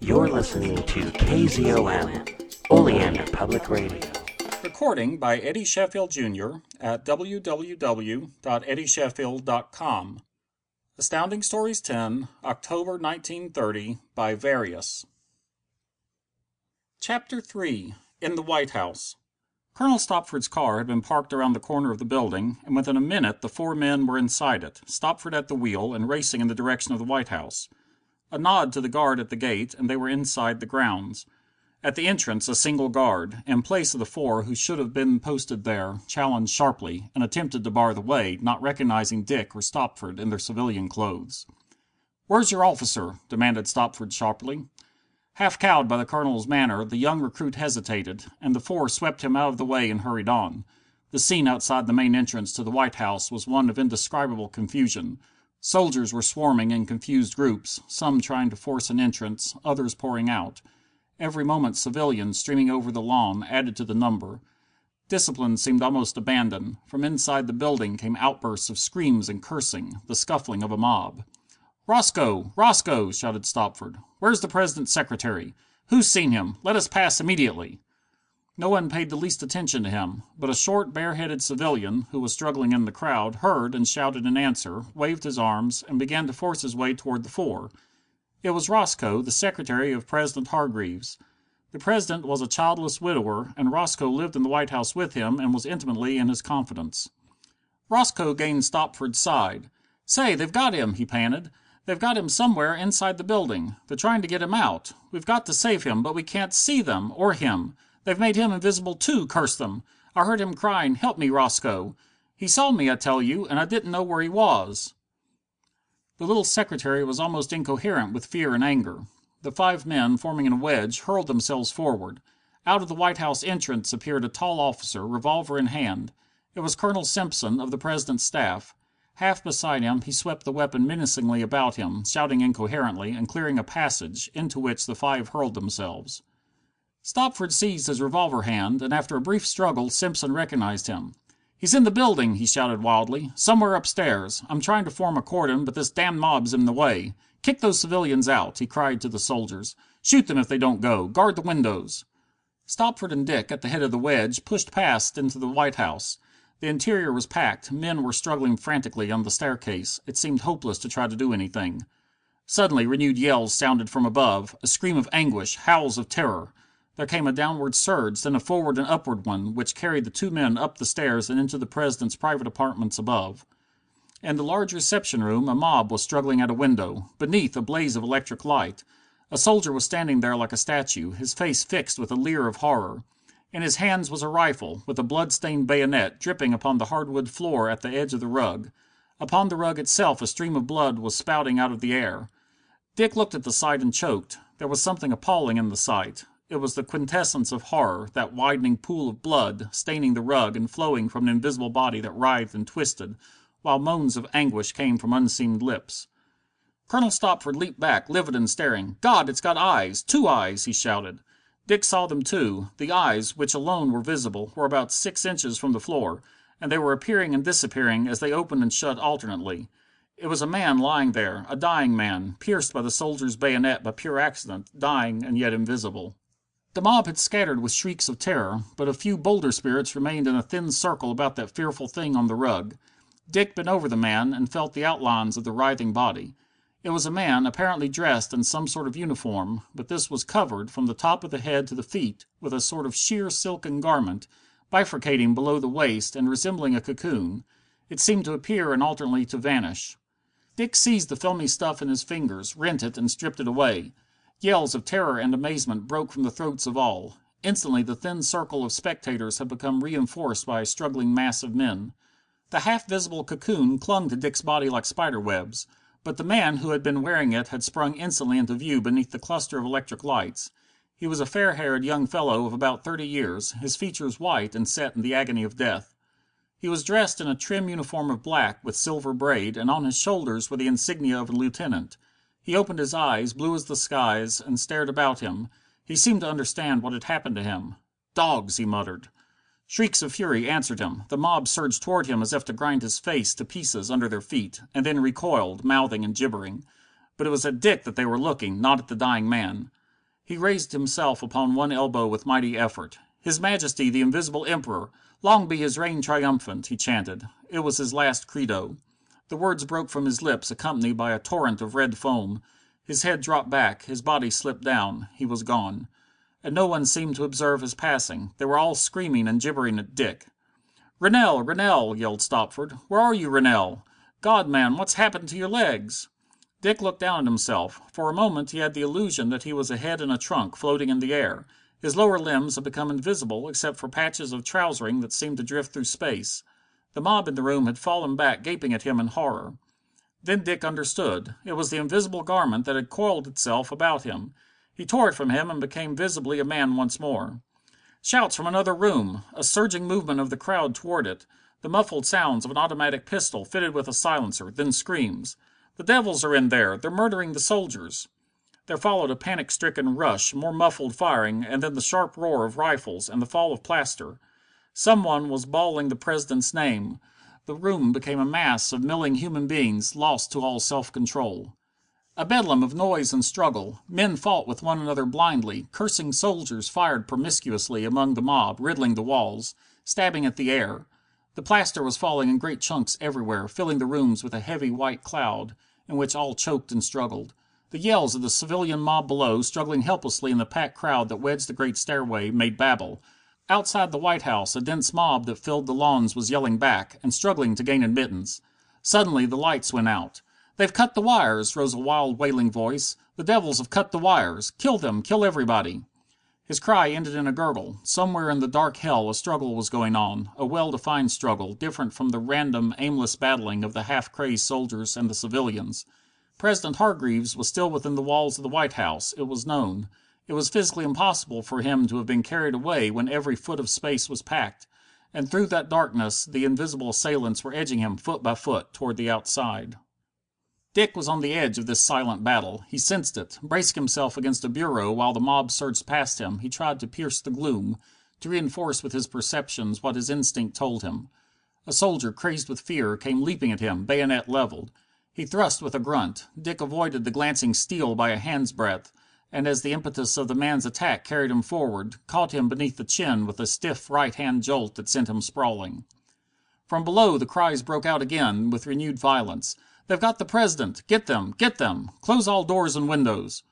You're listening to KZOM, Oleander Public Radio. Recording by Eddie Sheffield Jr. at www.eddiesheffield.com. Astounding Stories 10, October 1930, by Various. Chapter 3 In the White House Colonel Stopford's car had been parked around the corner of the building, and within a minute the four men were inside it, Stopford at the wheel and racing in the direction of the White House. A nod to the guard at the gate, and they were inside the grounds. At the entrance a single guard, in place of the four who should have been posted there, challenged sharply, and attempted to bar the way, not recognizing Dick or Stopford in their civilian clothes. "Where's your officer?" demanded Stopford sharply. Half cowed by the Colonel's manner, the young recruit hesitated, and the four swept him out of the way and hurried on. The scene outside the main entrance to the White House was one of indescribable confusion. Soldiers were swarming in confused groups, some trying to force an entrance, others pouring out. Every moment civilians streaming over the lawn added to the number. Discipline seemed almost abandoned. From inside the building came outbursts of screams and cursing, the scuffling of a mob. "Roscoe! Roscoe!" shouted Stopford. "Where's the President's secretary? Who's seen him? Let us pass immediately!" No one paid the least attention to him, but a short, bareheaded civilian, who was struggling in the crowd, heard and shouted in answer, waved his arms, and began to force his way toward the four. It was Roscoe, the secretary of President Hargreaves. The President was a childless widower, and Roscoe lived in the White House with him and was intimately in his confidence. Roscoe gained Stopford's side. "Say, they've got him!" he panted. They've got him somewhere inside the building. They're trying to get him out. We've got to save him, but we can't see them, or him. They've made him invisible, too, curse them! I heard him crying, 'Help me, Roscoe!' He saw me, I tell you, and I didn't know where he was." The little secretary was almost incoherent with fear and anger. The five men, forming in a wedge, hurled themselves forward. Out of the White House entrance appeared a tall officer, revolver in hand. It was Colonel Simpson, of the President's staff. Half beside him, he swept the weapon menacingly about him, shouting incoherently, and clearing a passage, into which the five hurled themselves. Stopford seized his revolver hand, and after a brief struggle Simpson recognized him. "He's in the building!" he shouted wildly. "Somewhere upstairs. I'm trying to form a cordon, but this damned mob's in the way. Kick those civilians out!" he cried to the soldiers. "Shoot them if they don't go. Guard the windows!" Stopford and Dick, at the head of the wedge, pushed past into the White House. The interior was packed, men were struggling frantically on the staircase. It seemed hopeless to try to do anything. Suddenly renewed yells sounded from above, a scream of anguish, howls of terror. There came a downward surge, then a forward and upward one, which carried the two men up the stairs and into the President's private apartments above. In the large reception room a mob was struggling at a window, beneath a blaze of electric light. A soldier was standing there like a statue, his face fixed with a leer of horror. In his hands was a rifle, with a blood stained bayonet dripping upon the hardwood floor at the edge of the rug. Upon the rug itself a stream of blood was spouting out of the air. Dick looked at the sight and choked. There was something appalling in the sight. It was the quintessence of horror, that widening pool of blood, staining the rug and flowing from an invisible body that writhed and twisted, while moans of anguish came from unseen lips. Colonel Stopford leaped back, livid and staring. "God, it's got eyes! Two eyes!" he shouted. Dick saw them too. The eyes, which alone were visible, were about six inches from the floor, and they were appearing and disappearing as they opened and shut alternately. It was a man lying there, a dying man, pierced by the soldier's bayonet by pure accident, dying and yet invisible. The mob had scattered with shrieks of terror, but a few bolder spirits remained in a thin circle about that fearful thing on the rug. Dick bent over the man, and felt the outlines of the writhing body. It was a man, apparently dressed in some sort of uniform, but this was covered, from the top of the head to the feet, with a sort of sheer silken garment, bifurcating below the waist and resembling a cocoon. It seemed to appear and alternately to vanish. Dick seized the filmy stuff in his fingers, rent it, and stripped it away. Yells of terror and amazement broke from the throats of all. Instantly the thin circle of spectators had become reinforced by a struggling mass of men. The half visible cocoon clung to Dick's body like spider webs. But the man who had been wearing it had sprung instantly into view beneath the cluster of electric lights. He was a fair haired young fellow of about thirty years, his features white and set in the agony of death. He was dressed in a trim uniform of black, with silver braid, and on his shoulders were the insignia of a lieutenant. He opened his eyes, blue as the skies, and stared about him. He seemed to understand what had happened to him. "Dogs!" he muttered. Shrieks of fury answered him. The mob surged toward him as if to grind his face to pieces under their feet, and then recoiled, mouthing and gibbering. But it was at Dick that they were looking, not at the dying man. He raised himself upon one elbow with mighty effort. "His Majesty the Invisible Emperor! Long be his reign triumphant!" he chanted. It was his last credo. The words broke from his lips accompanied by a torrent of red foam. His head dropped back, his body slipped down. He was gone. And no one seemed to observe his passing. They were all screaming and gibbering at Dick. "Rennell! Rennell!" yelled Stopford. "Where are you, Rennell? God, man, what's happened to your legs?" Dick looked down at himself. For a moment he had the illusion that he was a head in a trunk, floating in the air. His lower limbs had become invisible, except for patches of trousering that seemed to drift through space. The mob in the room had fallen back gaping at him in horror. Then Dick understood. It was the invisible garment that had coiled itself about him. He tore it from him and became visibly a man once more. Shouts from another room! A surging movement of the crowd toward it. The muffled sounds of an automatic pistol, fitted with a silencer, then screams. "The devils are in there! They're murdering the soldiers!" There followed a panic stricken rush, more muffled firing, and then the sharp roar of rifles, and the fall of plaster. Some one was bawling the President's name. The room became a mass of milling human beings, lost to all self control. A bedlam of noise and struggle. Men fought with one another blindly. Cursing soldiers fired promiscuously among the mob, riddling the walls, stabbing at the air. The plaster was falling in great chunks everywhere, filling the rooms with a heavy white cloud in which all choked and struggled. The yells of the civilian mob below, struggling helplessly in the packed crowd that wedged the great stairway, made babel. Outside the White House a dense mob that filled the lawns was yelling back, and struggling to gain admittance. Suddenly the lights went out. "They've cut the wires!" rose a wild, wailing voice. "The devils have cut the wires! Kill them! Kill everybody!" His cry ended in a gurgle. Somewhere in the dark hell a struggle was going on, a well defined struggle, different from the random, aimless battling of the half crazed soldiers and the civilians. President Hargreaves was still within the walls of the White House, it was known. It was physically impossible for him to have been carried away when every foot of space was packed. And through that darkness the invisible assailants were edging him foot by foot toward the outside. Dick was on the edge of this silent battle. He sensed it. Bracing himself against a bureau while the mob surged past him, he tried to pierce the gloom, to reinforce with his perceptions what his instinct told him. A soldier, crazed with fear, came leaping at him, bayonet leveled. He thrust with a grunt. Dick avoided the glancing steel by a hand's breadth, and as the impetus of the man's attack carried him forward, caught him beneath the chin with a stiff right hand jolt that sent him sprawling. From below the cries broke out again with renewed violence. "They've got the President! Get them! Get them! Close all doors and windows!"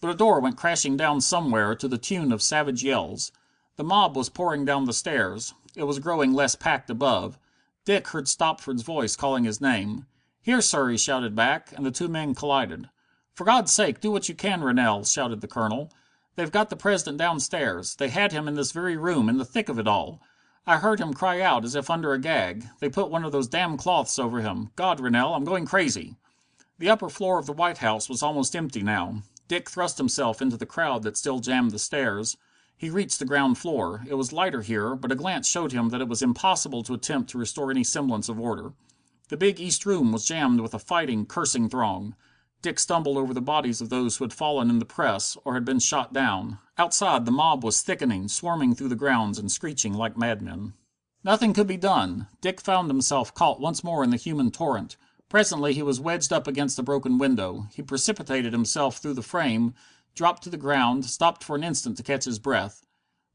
But a door went crashing down somewhere to the tune of savage yells. The mob was pouring down the stairs. It was growing less packed above. Dick heard Stopford's voice calling his name. "Here, sir!" he shouted back, and the two men collided. "For God's sake, do what you can, Rennell!" shouted the Colonel. "They've got the President downstairs. They had him in this very room, in the thick of it all. I heard him cry out as if under a gag. They put one of those damned cloths over him. God, Rennell, I'm going crazy!" The upper floor of the White House was almost empty now. Dick thrust himself into the crowd that still jammed the stairs. He reached the ground floor. It was lighter here, but a glance showed him that it was impossible to attempt to restore any semblance of order. The big East room was jammed with a fighting, cursing throng. Dick stumbled over the bodies of those who had fallen in the press, or had been shot down. Outside the mob was thickening, swarming through the grounds and screeching like madmen. Nothing could be done. Dick found himself caught once more in the human torrent. Presently he was wedged up against a broken window. He precipitated himself through the frame, dropped to the ground, stopped for an instant to catch his breath.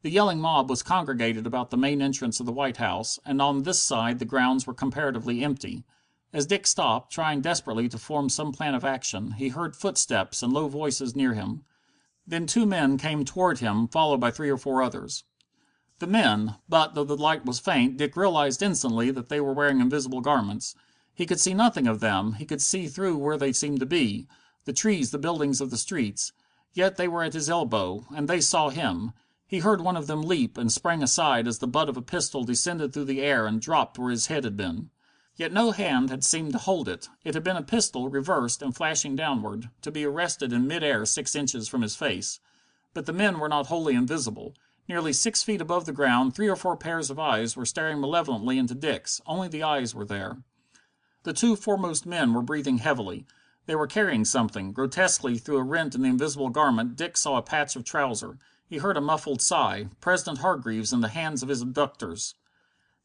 The yelling mob was congregated about the main entrance of the White House, and on this side the grounds were comparatively empty. As Dick stopped, trying desperately to form some plan of action, he heard footsteps and low voices near him. Then two men came toward him, followed by three or four others. The men but, though the light was faint, Dick realized instantly that they were wearing invisible garments. He could see nothing of them, he could see through where they seemed to be the trees, the buildings of the streets. Yet they were at his elbow, and they saw him. He heard one of them leap, and sprang aside as the butt of a pistol descended through the air and dropped where his head had been. Yet no hand had seemed to hold it. It had been a pistol, reversed and flashing downward, to be arrested in mid air six inches from his face. But the men were not wholly invisible. Nearly six feet above the ground three or four pairs of eyes were staring malevolently into Dick's. Only the eyes were there. The two foremost men were breathing heavily. They were carrying something. Grotesquely through a rent in the invisible garment Dick saw a patch of trouser. He heard a muffled sigh. President Hargreaves in the hands of his abductors.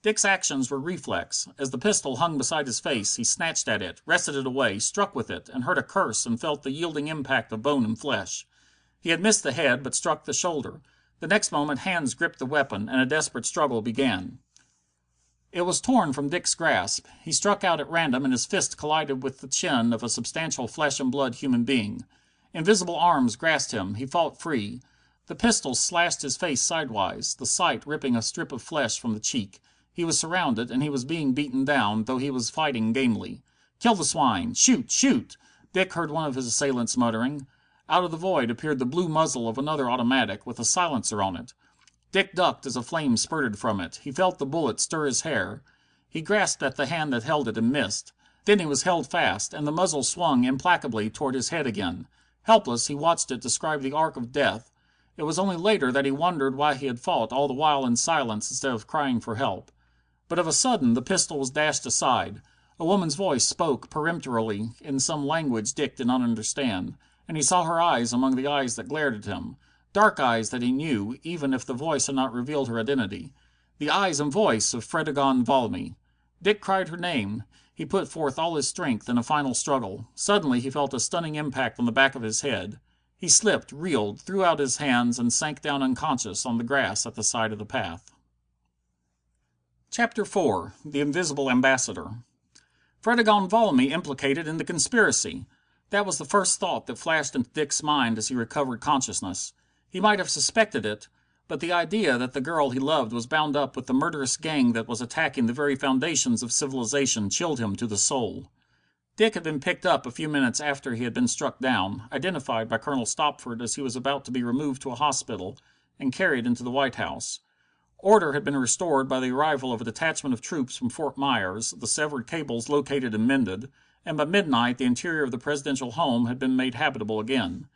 Dick's actions were reflex. As the pistol hung beside his face, he snatched at it, wrested it away, struck with it, and heard a curse and felt the yielding impact of bone and flesh. He had missed the head, but struck the shoulder. The next moment hands gripped the weapon, and a desperate struggle began. It was torn from Dick's grasp. He struck out at random and his fist collided with the chin of a substantial flesh and blood human being. Invisible arms grasped him. He fought free. The pistol slashed his face sidewise, the sight ripping a strip of flesh from the cheek. He was surrounded, and he was being beaten down, though he was fighting gamely. "Kill the swine! Shoot! Shoot!" Dick heard one of his assailants muttering. Out of the void appeared the blue muzzle of another automatic, with a silencer on it. Dick ducked as a flame spurted from it. He felt the bullet stir his hair. He grasped at the hand that held it and missed. Then he was held fast, and the muzzle swung implacably toward his head again. Helpless, he watched it describe the arc of death. It was only later that he wondered why he had fought all the while in silence instead of crying for help. But of a sudden the pistol was dashed aside. A woman's voice spoke peremptorily in some language Dick did not understand, and he saw her eyes among the eyes that glared at him. Dark eyes that he knew, even if the voice had not revealed her identity. The eyes and voice of Fredegonde Valmy. Dick cried her name. He put forth all his strength in a final struggle. Suddenly he felt a stunning impact on the back of his head. He slipped, reeled, threw out his hands, and sank down unconscious on the grass at the side of the path. CHAPTER IV The Invisible Ambassador Fredegonde Valmy implicated in the conspiracy! That was the first thought that flashed into Dick's mind as he recovered consciousness. He might have suspected it, but the idea that the girl he loved was bound up with the murderous gang that was attacking the very foundations of civilization chilled him to the soul. Dick had been picked up a few minutes after he had been struck down, identified by Colonel Stopford as he was about to be removed to a hospital, and carried into the White House. Order had been restored by the arrival of a detachment of troops from Fort Myers, the severed cables located and mended, and by midnight the interior of the presidential home had been made habitable again.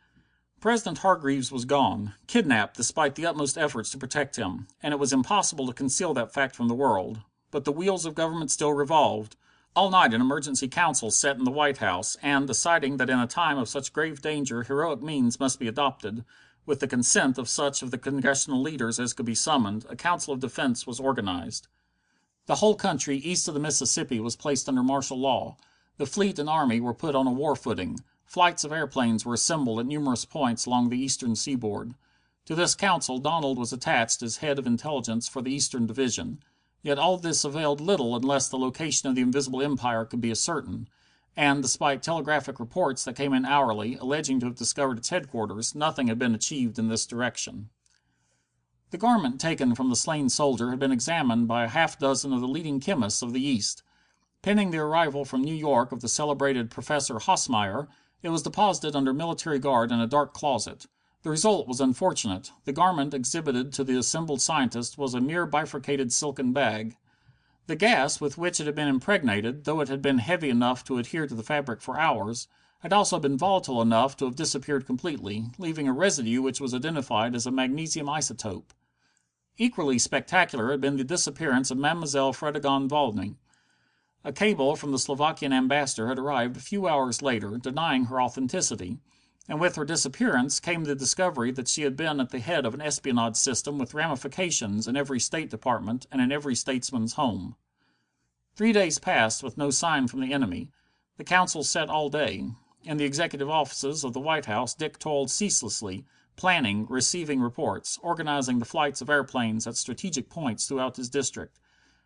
President Hargreaves was gone, kidnapped despite the utmost efforts to protect him, and it was impossible to conceal that fact from the world. But the wheels of government still revolved. All night an emergency council sat in the White House, and, deciding that in a time of such grave danger heroic means must be adopted, with the consent of such of the congressional leaders as could be summoned, a council of defense was organized. The whole country east of the Mississippi was placed under martial law. The fleet and army were put on a war footing. Flights of airplanes were assembled at numerous points along the eastern seaboard. To this council Donald was attached as head of intelligence for the Eastern Division. Yet all this availed little unless the location of the Invisible Empire could be ascertained and, despite telegraphic reports that came in hourly, alleging to have discovered its headquarters, nothing had been achieved in this direction. The garment taken from the slain soldier had been examined by a half dozen of the leading chemists of the East. Pending the arrival from New York of the celebrated Professor Hausmeyer, it was deposited under military guard in a dark closet. The result was unfortunate. The garment exhibited to the assembled scientists was a mere bifurcated silken bag. The gas with which it had been impregnated, though it had been heavy enough to adhere to the fabric for hours, had also been volatile enough to have disappeared completely, leaving a residue which was identified as a magnesium isotope. Equally spectacular had been the disappearance of Mademoiselle Fredegonde Valmy. A cable from the Slovakian Ambassador had arrived a few hours later, denying her authenticity, and with her disappearance came the discovery that she had been at the head of an espionage system with ramifications in every State Department and in every statesman's home. Three days passed with no sign from the enemy. The council sat all day. In the executive offices of the White House Dick toiled ceaselessly, planning, receiving reports, organizing the flights of airplanes at strategic points throughout his district.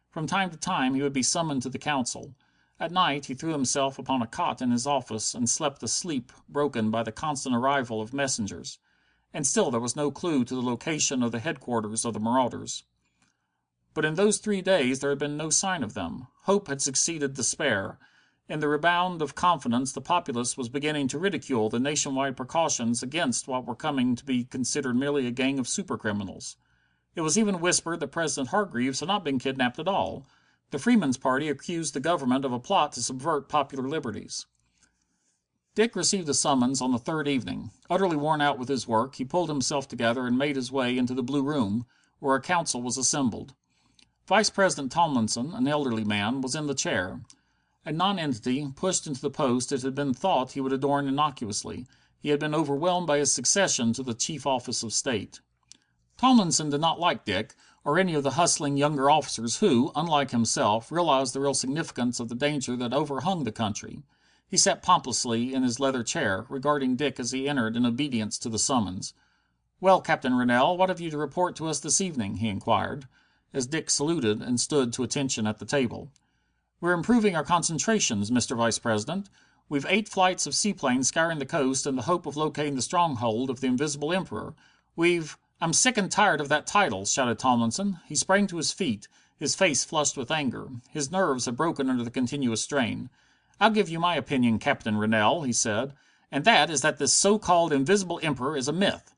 From time to time he would be summoned to the council. At night he threw himself upon a cot in his office and slept a sleep broken by the constant arrival of messengers. And still there was no clue to the location of the headquarters of the marauders. But in those three days there had been no sign of them. Hope had succeeded despair. In the rebound of confidence the populace was beginning to ridicule the nationwide precautions against what were coming to be considered merely a gang of super criminals. It was even whispered that President Hargreaves had not been kidnapped at all. The Freeman's Party accused the government of a plot to subvert popular liberties. Dick received a summons on the third evening. Utterly worn out with his work, he pulled himself together and made his way into the Blue Room, where a council was assembled. Vice President Tomlinson, an elderly man, was in the chair. A nonentity, pushed into the post it had been thought he would adorn innocuously, he had been overwhelmed by his succession to the chief office of state. Tomlinson did not like Dick, or any of the hustling younger officers who, unlike himself, realized the real significance of the danger that overhung the country. He sat pompously in his leather chair, regarding Dick as he entered in obedience to the summons. "Well, Captain Rennell, what have you to report to us this evening?" he inquired, as Dick saluted and stood to attention at the table. "We're improving our concentrations, Mr. Vice president. We've eight flights of seaplanes scouring the coast in the hope of locating the stronghold of the Invisible Emperor. We've " "I'm sick and tired of that title!" shouted Tomlinson. He sprang to his feet, his face flushed with anger. His nerves had broken under the continuous strain. "I'll give you my opinion, Captain Rennell," he said, "and that is that this so called Invisible Emperor is a myth.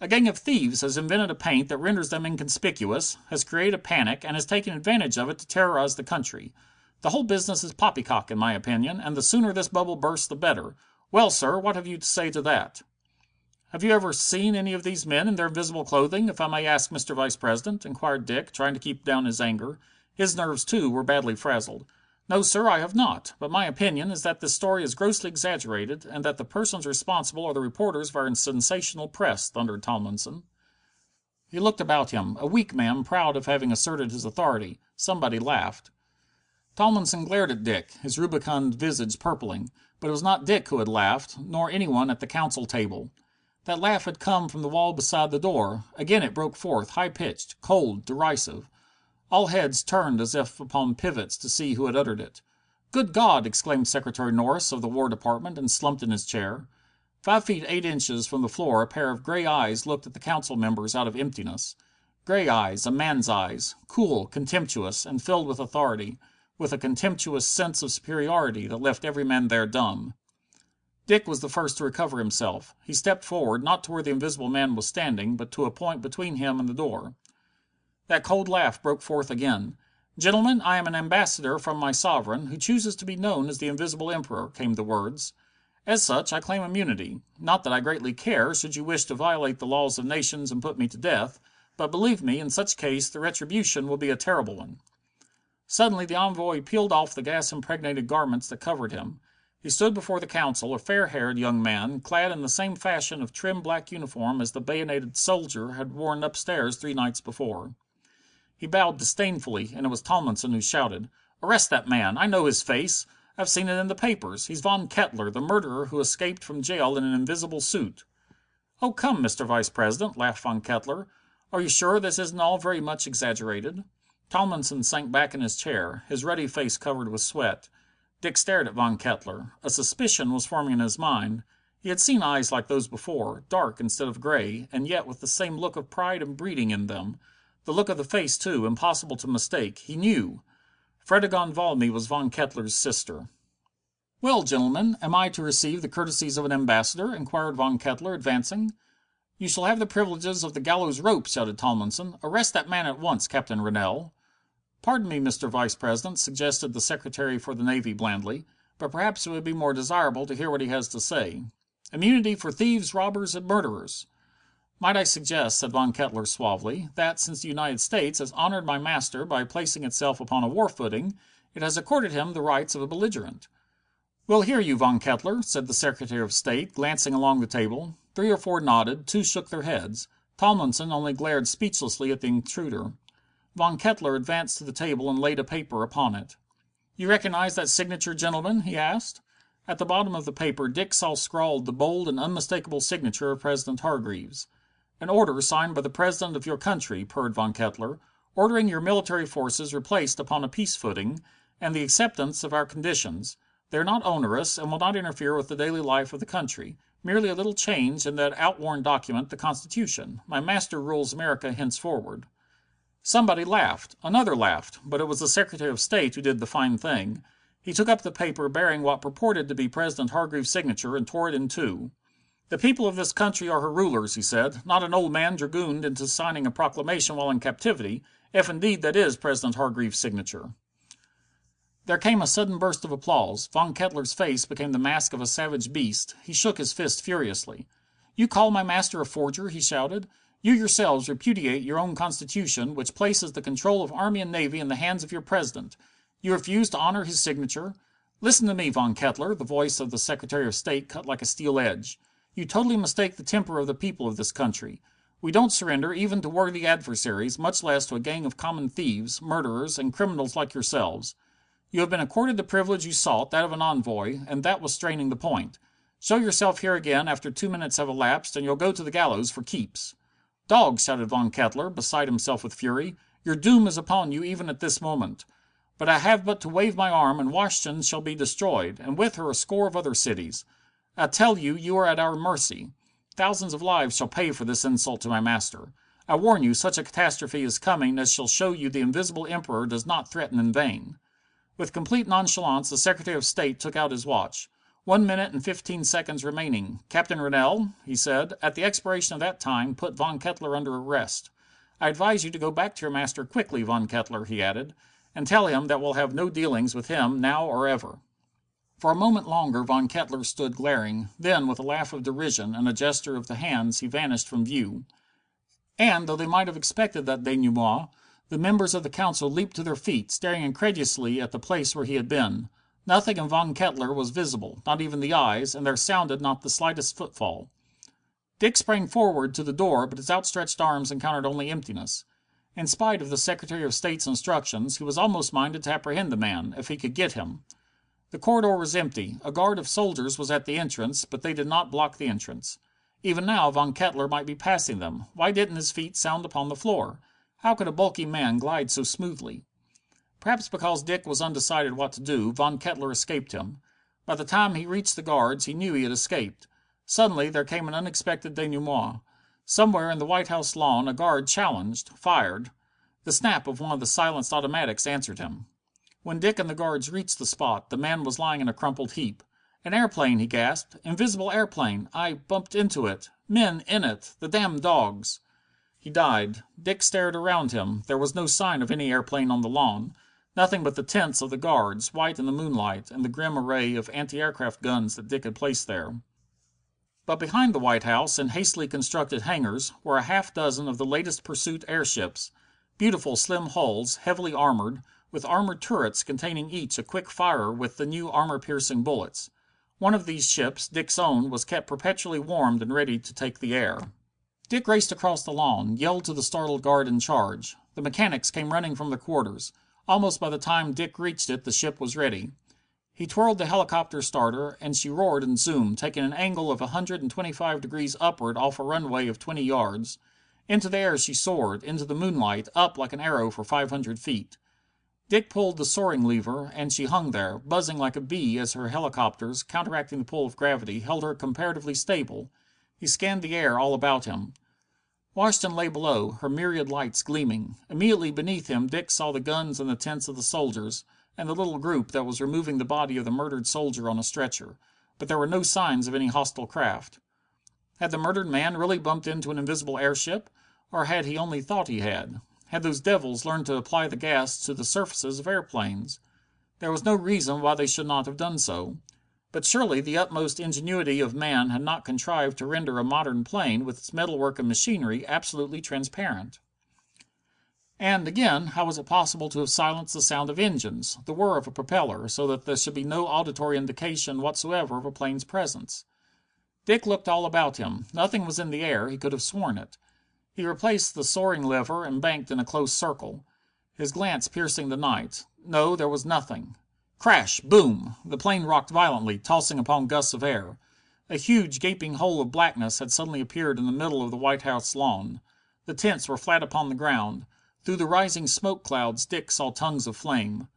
A gang of thieves has invented a paint that renders them inconspicuous, has created a panic, and has taken advantage of it to terrorize the country. The whole business is poppycock, in my opinion, and the sooner this bubble bursts the better. Well, sir, what have you to say to that?" "Have you ever seen any of these men in their invisible clothing, if I may ask, Mr. Vice president?" inquired Dick, trying to keep down his anger. His nerves, too, were badly frazzled. "No, sir, I have not. But my opinion is that this story is grossly exaggerated, and that the persons responsible are the reporters of our sensational press," thundered Tomlinson. He looked about him, a weak man proud of having asserted his authority. Somebody laughed. Tomlinson glared at Dick, his rubicund visage purpling. But it was not Dick who had laughed, nor any one at the council table. That laugh had come from the wall beside the door. Again it broke forth, high pitched, cold, derisive. All heads turned as if upon pivots to see who had uttered it. "Good God!" exclaimed Secretary Norris of the War Department, and slumped in his chair. Five feet eight inches from the floor a pair of gray eyes looked at the council members out of emptiness. Gray eyes, a man's eyes, cool, contemptuous, and filled with authority, with a contemptuous sense of superiority that left every man there dumb. Dick was the first to recover himself. He stepped forward, not to where the invisible man was standing, but to a point between him and the door. That cold laugh broke forth again. "Gentlemen, I am an ambassador from my sovereign, who chooses to be known as the Invisible Emperor," came the words. "As such, I claim immunity. Not that I greatly care, should you wish to violate the laws of nations and put me to death, but believe me, in such case the retribution will be a terrible one." Suddenly the envoy peeled off the gas impregnated garments that covered him. He stood before the council, a fair haired young man, clad in the same fashion of trim black uniform as the bayoneted soldier had worn upstairs three nights before. He bowed disdainfully, and it was Tomlinson who shouted: "Arrest that man! I know his face. I've seen it in the papers. He's Von Kettler, the murderer who escaped from jail in an invisible suit." "Oh, come, Mr. Vice president," laughed Von Kettler. "Are you sure this isn't all very much exaggerated?" Tomlinson sank back in his chair, his ruddy face covered with sweat. Dick stared at Von Kettler. A suspicion was forming in his mind. He had seen eyes like those before, dark instead of gray, and yet with the same look of pride and breeding in them. The look of the face, too, impossible to mistake. He knew. Fredegonde Valmy was Von Kettler's sister. "Well, gentlemen, am I to receive the courtesies of an ambassador?" inquired Von Kettler, advancing. "You shall have the privileges of the gallows rope!" shouted Tomlinson. "Arrest that man at once, Captain Rennell." "Pardon me, Mr. Vice president," suggested the Secretary for the Navy blandly, "but perhaps it would be more desirable to hear what he has to say. Immunity for thieves, robbers, and murderers. "Might I suggest," said Von Kettler suavely, "that, since the United States has honored my master by placing itself upon a war footing, it has accorded him the rights of a belligerent?" "We'll hear you, Von Kettler," said the Secretary of State, glancing along the table. Three or four nodded, two shook their heads. Tomlinson only glared speechlessly at the intruder. Von Kettler advanced to the table and laid a paper upon it. "You recognize that signature, gentlemen?" he asked. At the bottom of the paper Dick saw scrawled the bold and unmistakable signature of President Hargreaves. "An order signed by the President of your country," purred Von Kettler, "ordering your military forces replaced upon a peace footing, and the acceptance of our conditions. They are not onerous, and will not interfere with the daily life of the country. Merely a little change in that outworn document, the Constitution. My master rules America henceforward." Somebody laughed. Another laughed, but it was the Secretary of State who did the fine thing. He took up the paper bearing what purported to be President Hargreaves's signature and tore it in two. "The people of this country are her rulers," he said, "not an old man dragooned into signing a proclamation while in captivity, if indeed that is President Hargreaves's signature." There came a sudden burst of applause. Von Kettler's face became the mask of a savage beast. He shook his fist furiously. "You call my master a forger?" he shouted. "You yourselves repudiate your own Constitution, which places the control of army and navy in the hands of your President. You refuse to honor his signature. Listen to me, Von Kettler." The voice of the Secretary of State cut like a steel edge. You totally mistake the temper of the people of this country. We don't surrender even to worthy adversaries, much less to a gang of common thieves, murderers, and criminals like yourselves. You have been accorded the privilege you sought, that of an envoy, and that was straining the point. Show yourself here again after two minutes have elapsed, and you'll go to the gallows for keeps." "Dogs!" shouted Von Kettler, beside himself with fury. "Your doom is upon you even at this moment. But I have but to wave my arm and Washington shall be destroyed, and with her a score of other cities. I tell you you are at our mercy. Thousands of lives shall pay for this insult to my master. I warn you such a catastrophe is coming as shall show you the Invisible Emperor does not threaten in vain." With complete nonchalance the Secretary of State took out his watch. "One minute and fifteen seconds remaining. Captain Rennell," he said, "at the expiration of that time put Von Kettler under arrest. I advise you to go back to your master quickly, Von Kettler," he added, "and tell him that we'll have no dealings with him now or ever." For a moment longer Von Kettler stood glaring, then, with a laugh of derision and a gesture of the hands he vanished from view. And, though they might have expected that denouement, the members of the Council leaped to their feet, staring incredulously at the place where he had been. Nothing in Von Kettler was visible, not even the eyes, and there sounded not the slightest footfall. Dick sprang forward to the door, but his outstretched arms encountered only emptiness. In spite of the Secretary of State's instructions, he was almost minded to apprehend the man, if he could get him. The corridor was empty. A guard of soldiers was at the entrance, but they did not block the entrance. Even now Von Kettler might be passing them. Why didn't his feet sound upon the floor? How could a bulky man glide so smoothly? Perhaps because Dick was undecided what to do, Von Kettler escaped him. By the time he reached the guards he knew he had escaped. Suddenly there came an unexpected denouement. Somewhere in the White House lawn a guard challenged, fired. The snap of one of the silenced automatics answered him. When Dick and the guards reached the spot, the man was lying in a crumpled heap. "An airplane!" he gasped. "Invisible airplane! I bumped into it! Men in it! The damned dogs!" He died. Dick stared around him. There was no sign of any airplane on the lawn. Nothing but the tents of the guards, white in the moonlight, and the grim array of anti aircraft guns that Dick had placed there. But behind the White House, in hastily constructed hangars, were a half dozen of the latest pursuit airships. Beautiful slim hulls, heavily armored, with armored turrets containing each a quick firer with the new armor piercing bullets. One of these ships, Dick's own, was kept perpetually warmed and ready to take the air. Dick raced across the lawn, yelled to the startled guard in charge. The mechanics came running from their quarters. Almost by the time Dick reached it the ship was ready. He twirled the helicopter starter, and she roared and zoomed, taking an angle of a hundred and twenty five degrees upward off a runway of twenty yards. Into the air she soared, into the moonlight, up like an arrow for five hundred feet. Dick pulled the soaring lever, and she hung there, buzzing like a bee as her helicopters, counteracting the pull of gravity, held her comparatively stable. He scanned the air all about him. Washington lay below, her myriad lights gleaming. Immediately beneath him Dick saw the guns and the tents of the soldiers, and the little group that was removing the body of the murdered soldier on a stretcher. But there were no signs of any hostile craft. Had the murdered man really bumped into an invisible airship? Or had he only thought he had? Had those devils learned to apply the gas to the surfaces of airplanes? There was no reason why they should not have done so. But surely the utmost ingenuity of man had not contrived to render a modern plane, with its metalwork and machinery, absolutely transparent. And, again, how was it possible to have silenced the sound of engines, the whir of a propeller, so that there should be no auditory indication whatsoever of a plane's presence? Dick looked all about him. Nothing was in the air, he could have sworn it. He replaced the soaring lever and banked in a close circle, his glance piercing the night. No, there was nothing. Crash! Boom! The plane rocked violently, tossing upon gusts of air. A huge, gaping hole of blackness had suddenly appeared in the middle of the White House lawn. The tents were flat upon the ground. Through the rising smoke clouds Dick saw tongues of flame.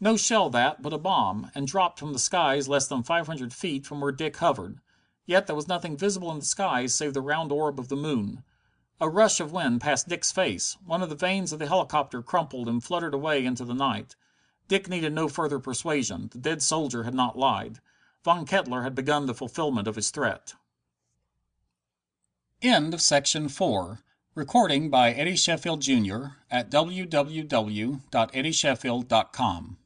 No shell that, but a bomb, and dropped from the skies less than five hundred feet from where Dick hovered. Yet there was nothing visible in the skies save the round orb of the moon. A rush of wind passed Dick's face. One of the vanes of the helicopter crumpled and fluttered away into the night. Dick needed no further persuasion. The dead soldier had not lied. Von Kettler had begun the fulfillment of his threat. End of section 4. Recording by Eddie Sheffield Jr. at www.eddiesheffield.com.